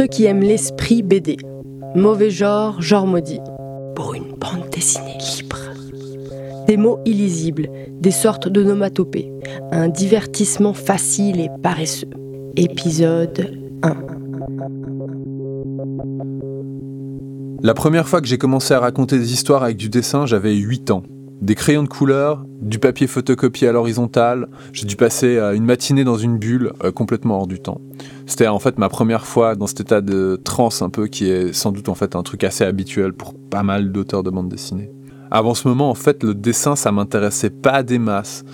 ceux qui aiment l'esprit BD. Mauvais genre, genre maudit. Pour une bande dessinée libre. Des mots illisibles, des sortes de nomatopées. Un divertissement facile et paresseux. Épisode 1. La première fois que j'ai commencé à raconter des histoires avec du dessin, j'avais 8 ans. Des crayons de couleur, du papier photocopié à l'horizontale, j'ai dû passer euh, une matinée dans une bulle euh, complètement hors du temps. C'était en fait ma première fois dans cet état de transe un peu qui est sans doute en fait un truc assez habituel pour pas mal d'auteurs de bande dessinée. Avant ce moment, en fait, le dessin, ça m'intéressait pas des masses.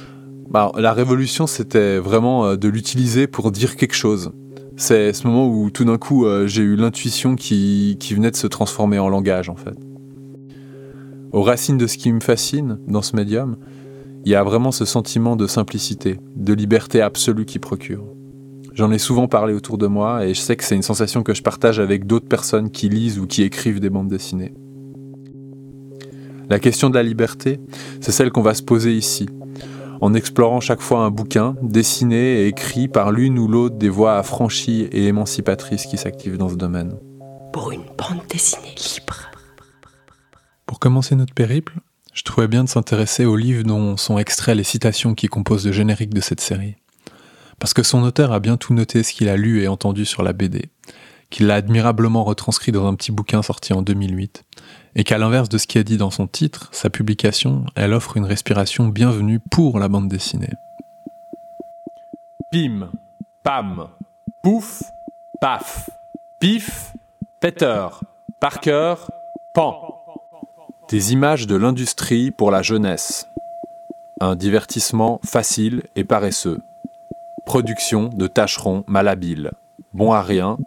Bah, la révolution, c'était vraiment euh, de l'utiliser pour dire quelque chose. C'est ce moment où tout d'un coup, j'ai eu l'intuition qui, qui venait de se transformer en langage, en fait aux racines de ce qui me fascine dans ce médium, il y a vraiment ce sentiment de simplicité, de liberté absolue qui procure. J'en ai souvent parlé autour de moi et je sais que c'est une sensation que je partage avec d'autres personnes qui lisent ou qui écrivent des bandes dessinées. La question de la liberté, c'est celle qu'on va se poser ici, en explorant chaque fois un bouquin dessiné et écrit par l'une ou l'autre des voix affranchies et émancipatrices qui s'activent dans ce domaine. Pour une bande dessinée libre. Pour commencer notre périple, je trouvais bien de s'intéresser au livre dont sont extraits les citations qui composent le générique de cette série. Parce que son auteur a bien tout noté ce qu'il a lu et entendu sur la BD, qu'il l'a admirablement retranscrit dans un petit bouquin sorti en 2008, et qu'à l'inverse de ce qui est dit dans son titre, sa publication, elle offre une respiration bienvenue pour la bande dessinée. Pim, pam, pouf, paf, pif, Peter, Parker, pan. Des images de l'industrie pour la jeunesse. Un divertissement facile et paresseux. Production de tâcherons malhabiles. Bon à rien,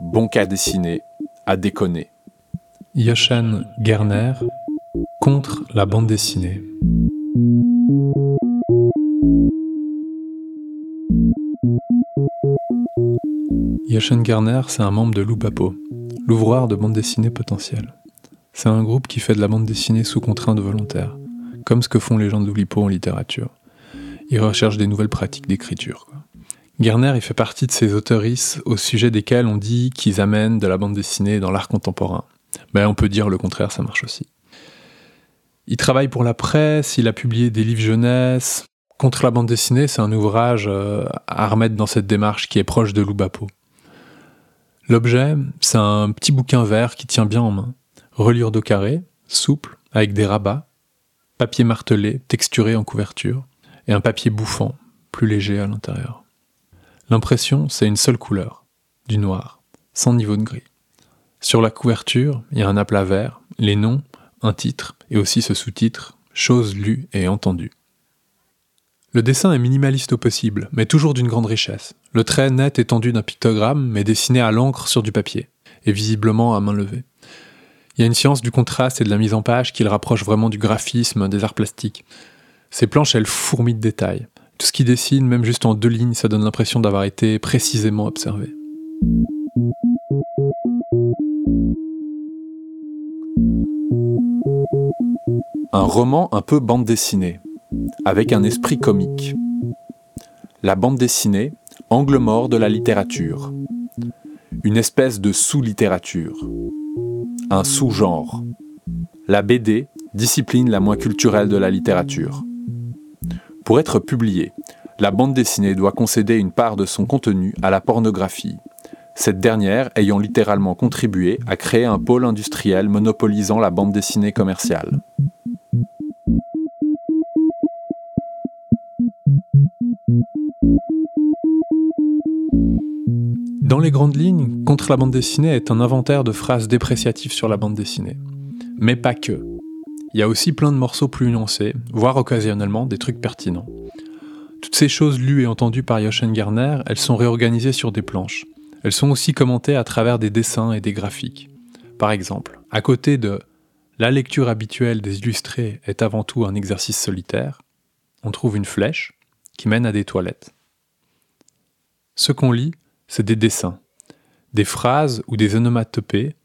bon qu'à dessiner, à déconner. Yoshan Gerner contre la bande dessinée. Yoshan Gerner, c'est un membre de Loupapo, l'ouvroir de bande dessinée potentielle. C'est un groupe qui fait de la bande dessinée sous contrainte volontaire, comme ce que font les gens d'Oulipo en littérature. Ils recherchent des nouvelles pratiques d'écriture. Gerner, il fait partie de ces auteuristes au sujet desquels on dit qu'ils amènent de la bande dessinée dans l'art contemporain. Ben, on peut dire le contraire, ça marche aussi. Il travaille pour la presse, il a publié des livres jeunesse. Contre la bande dessinée, c'est un ouvrage euh, à remettre dans cette démarche qui est proche de Loubapo. L'objet, c'est un petit bouquin vert qui tient bien en main reliure de carré, souple, avec des rabats, papier martelé, texturé en couverture, et un papier bouffant, plus léger à l'intérieur. L'impression, c'est une seule couleur, du noir, sans niveau de gris. Sur la couverture, il y a un aplat vert, les noms, un titre, et aussi ce sous-titre, choses lues et entendues. Le dessin est minimaliste au possible, mais toujours d'une grande richesse. Le trait net étendu d'un pictogramme, mais dessiné à l'encre sur du papier, et visiblement à main levée. Il y a une science du contraste et de la mise en page qui le rapproche vraiment du graphisme, des arts plastiques. Ces planches, elles fourmillent de détails. Tout ce qui dessine, même juste en deux lignes, ça donne l'impression d'avoir été précisément observé. Un roman un peu bande dessinée, avec un esprit comique. La bande dessinée, angle mort de la littérature. Une espèce de sous-littérature un sous-genre. La BD, discipline la moins culturelle de la littérature. Pour être publiée, la bande dessinée doit concéder une part de son contenu à la pornographie, cette dernière ayant littéralement contribué à créer un pôle industriel monopolisant la bande dessinée commerciale. Dans les grandes lignes, Contre la bande dessinée est un inventaire de phrases dépréciatives sur la bande dessinée. Mais pas que. Il y a aussi plein de morceaux plus nuancés, voire occasionnellement des trucs pertinents. Toutes ces choses lues et entendues par Yochen Garner, elles sont réorganisées sur des planches. Elles sont aussi commentées à travers des dessins et des graphiques. Par exemple, à côté de La lecture habituelle des illustrés est avant tout un exercice solitaire, on trouve une flèche qui mène à des toilettes. Ce qu'on lit, c'est des dessins, des phrases ou des onomatopées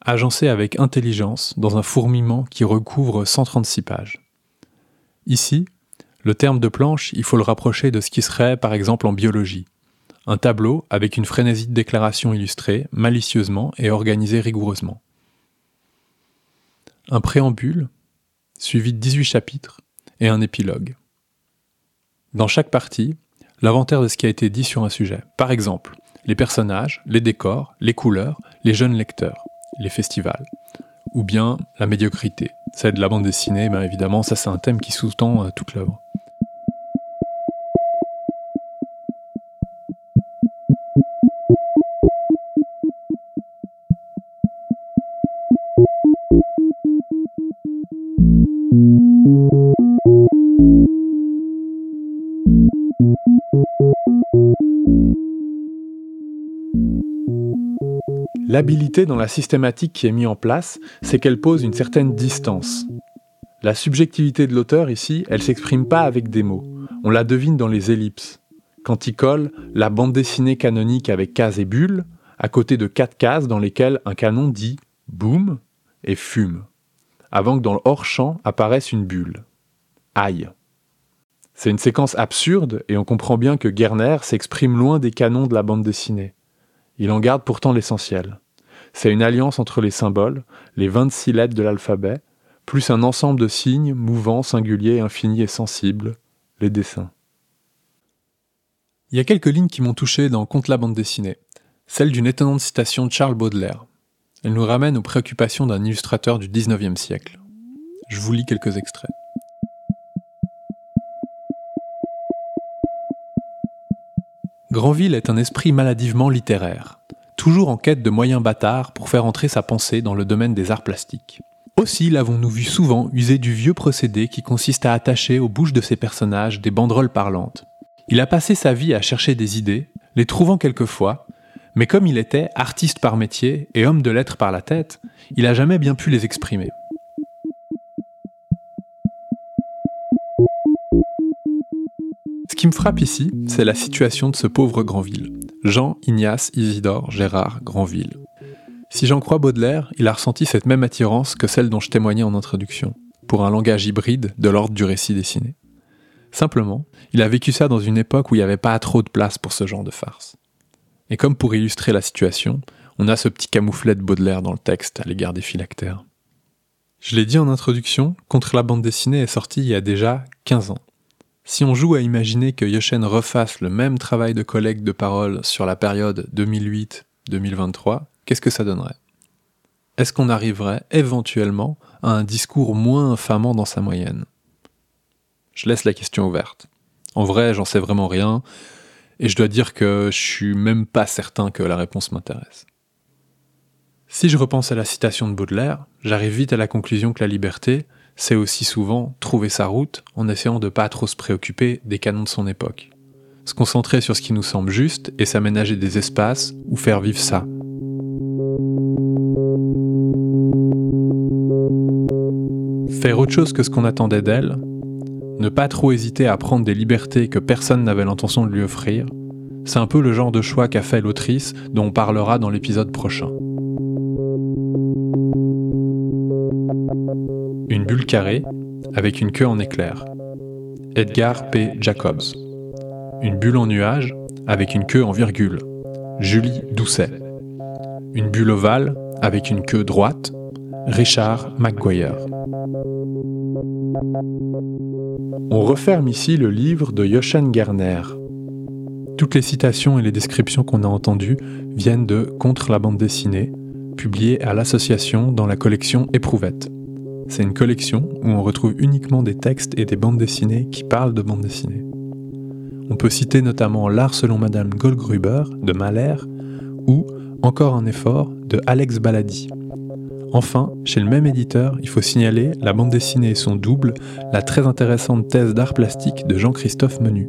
agencées avec intelligence dans un fourmillement qui recouvre 136 pages. Ici, le terme de planche, il faut le rapprocher de ce qui serait par exemple en biologie, un tableau avec une frénésie de déclarations illustrées, malicieusement et organisées rigoureusement. Un préambule, suivi de 18 chapitres, et un épilogue. Dans chaque partie, l'inventaire de ce qui a été dit sur un sujet. Par exemple, les personnages, les décors, les couleurs, les jeunes lecteurs, les festivals, ou bien la médiocrité. Celle de la bande dessinée, ben évidemment, ça c'est un thème qui sous-tend euh, toute l'œuvre. L'habilité dans la systématique qui est mise en place, c'est qu'elle pose une certaine distance. La subjectivité de l'auteur ici, elle s'exprime pas avec des mots. On la devine dans les ellipses. Quand il colle la bande dessinée canonique avec cases et bulles, à côté de quatre cases dans lesquelles un canon dit boum et fume, avant que dans le hors-champ apparaisse une bulle. Aïe. C'est une séquence absurde et on comprend bien que Gerner s'exprime loin des canons de la bande dessinée. Il en garde pourtant l'essentiel. C'est une alliance entre les symboles, les 26 lettres de l'alphabet, plus un ensemble de signes mouvants, singuliers, infinis et sensibles, les dessins. Il y a quelques lignes qui m'ont touché dans Contre la bande dessinée, celle d'une étonnante citation de Charles Baudelaire. Elle nous ramène aux préoccupations d'un illustrateur du XIXe siècle. Je vous lis quelques extraits. Granville est un esprit maladivement littéraire, toujours en quête de moyens bâtards pour faire entrer sa pensée dans le domaine des arts plastiques. Aussi l'avons-nous vu souvent user du vieux procédé qui consiste à attacher aux bouches de ses personnages des banderoles parlantes. Il a passé sa vie à chercher des idées, les trouvant quelquefois, mais comme il était artiste par métier et homme de lettres par la tête, il a jamais bien pu les exprimer. Qui me frappe ici, c'est la situation de ce pauvre Granville. Jean Ignace Isidore Gérard Granville. Si j'en crois Baudelaire, il a ressenti cette même attirance que celle dont je témoignais en introduction, pour un langage hybride de l'ordre du récit dessiné. Simplement, il a vécu ça dans une époque où il n'y avait pas trop de place pour ce genre de farce. Et comme pour illustrer la situation, on a ce petit camouflet de Baudelaire dans le texte à l'égard des phylactères. Je l'ai dit en introduction, Contre la bande dessinée est sorti il y a déjà 15 ans. Si on joue à imaginer que Yoshen refasse le même travail de collecte de paroles sur la période 2008-2023, qu'est-ce que ça donnerait? Est-ce qu'on arriverait éventuellement à un discours moins infamant dans sa moyenne? Je laisse la question ouverte. En vrai, j'en sais vraiment rien, et je dois dire que je suis même pas certain que la réponse m'intéresse. Si je repense à la citation de Baudelaire, j'arrive vite à la conclusion que la liberté, c'est aussi souvent trouver sa route en essayant de pas trop se préoccuper des canons de son époque. Se concentrer sur ce qui nous semble juste et s'aménager des espaces où faire vivre ça. Faire autre chose que ce qu'on attendait d'elle, ne pas trop hésiter à prendre des libertés que personne n'avait l'intention de lui offrir, c'est un peu le genre de choix qu'a fait l'autrice dont on parlera dans l'épisode prochain. Une bulle carrée avec une queue en éclair. Edgar P. Jacobs. Une bulle en nuage avec une queue en virgule. Julie Doucet. Une bulle ovale avec une queue droite. Richard McGuire. On referme ici le livre de Jochen Garner. Toutes les citations et les descriptions qu'on a entendues viennent de Contre la bande dessinée, publié à l'association dans la collection Éprouvette. C'est une collection où on retrouve uniquement des textes et des bandes dessinées qui parlent de bande dessinée. On peut citer notamment L'art selon Madame Goldgruber de Mahler ou Encore un effort de Alex Baladi. Enfin, chez le même éditeur, il faut signaler la bande dessinée et son double, la très intéressante thèse d'art plastique de Jean-Christophe Menu.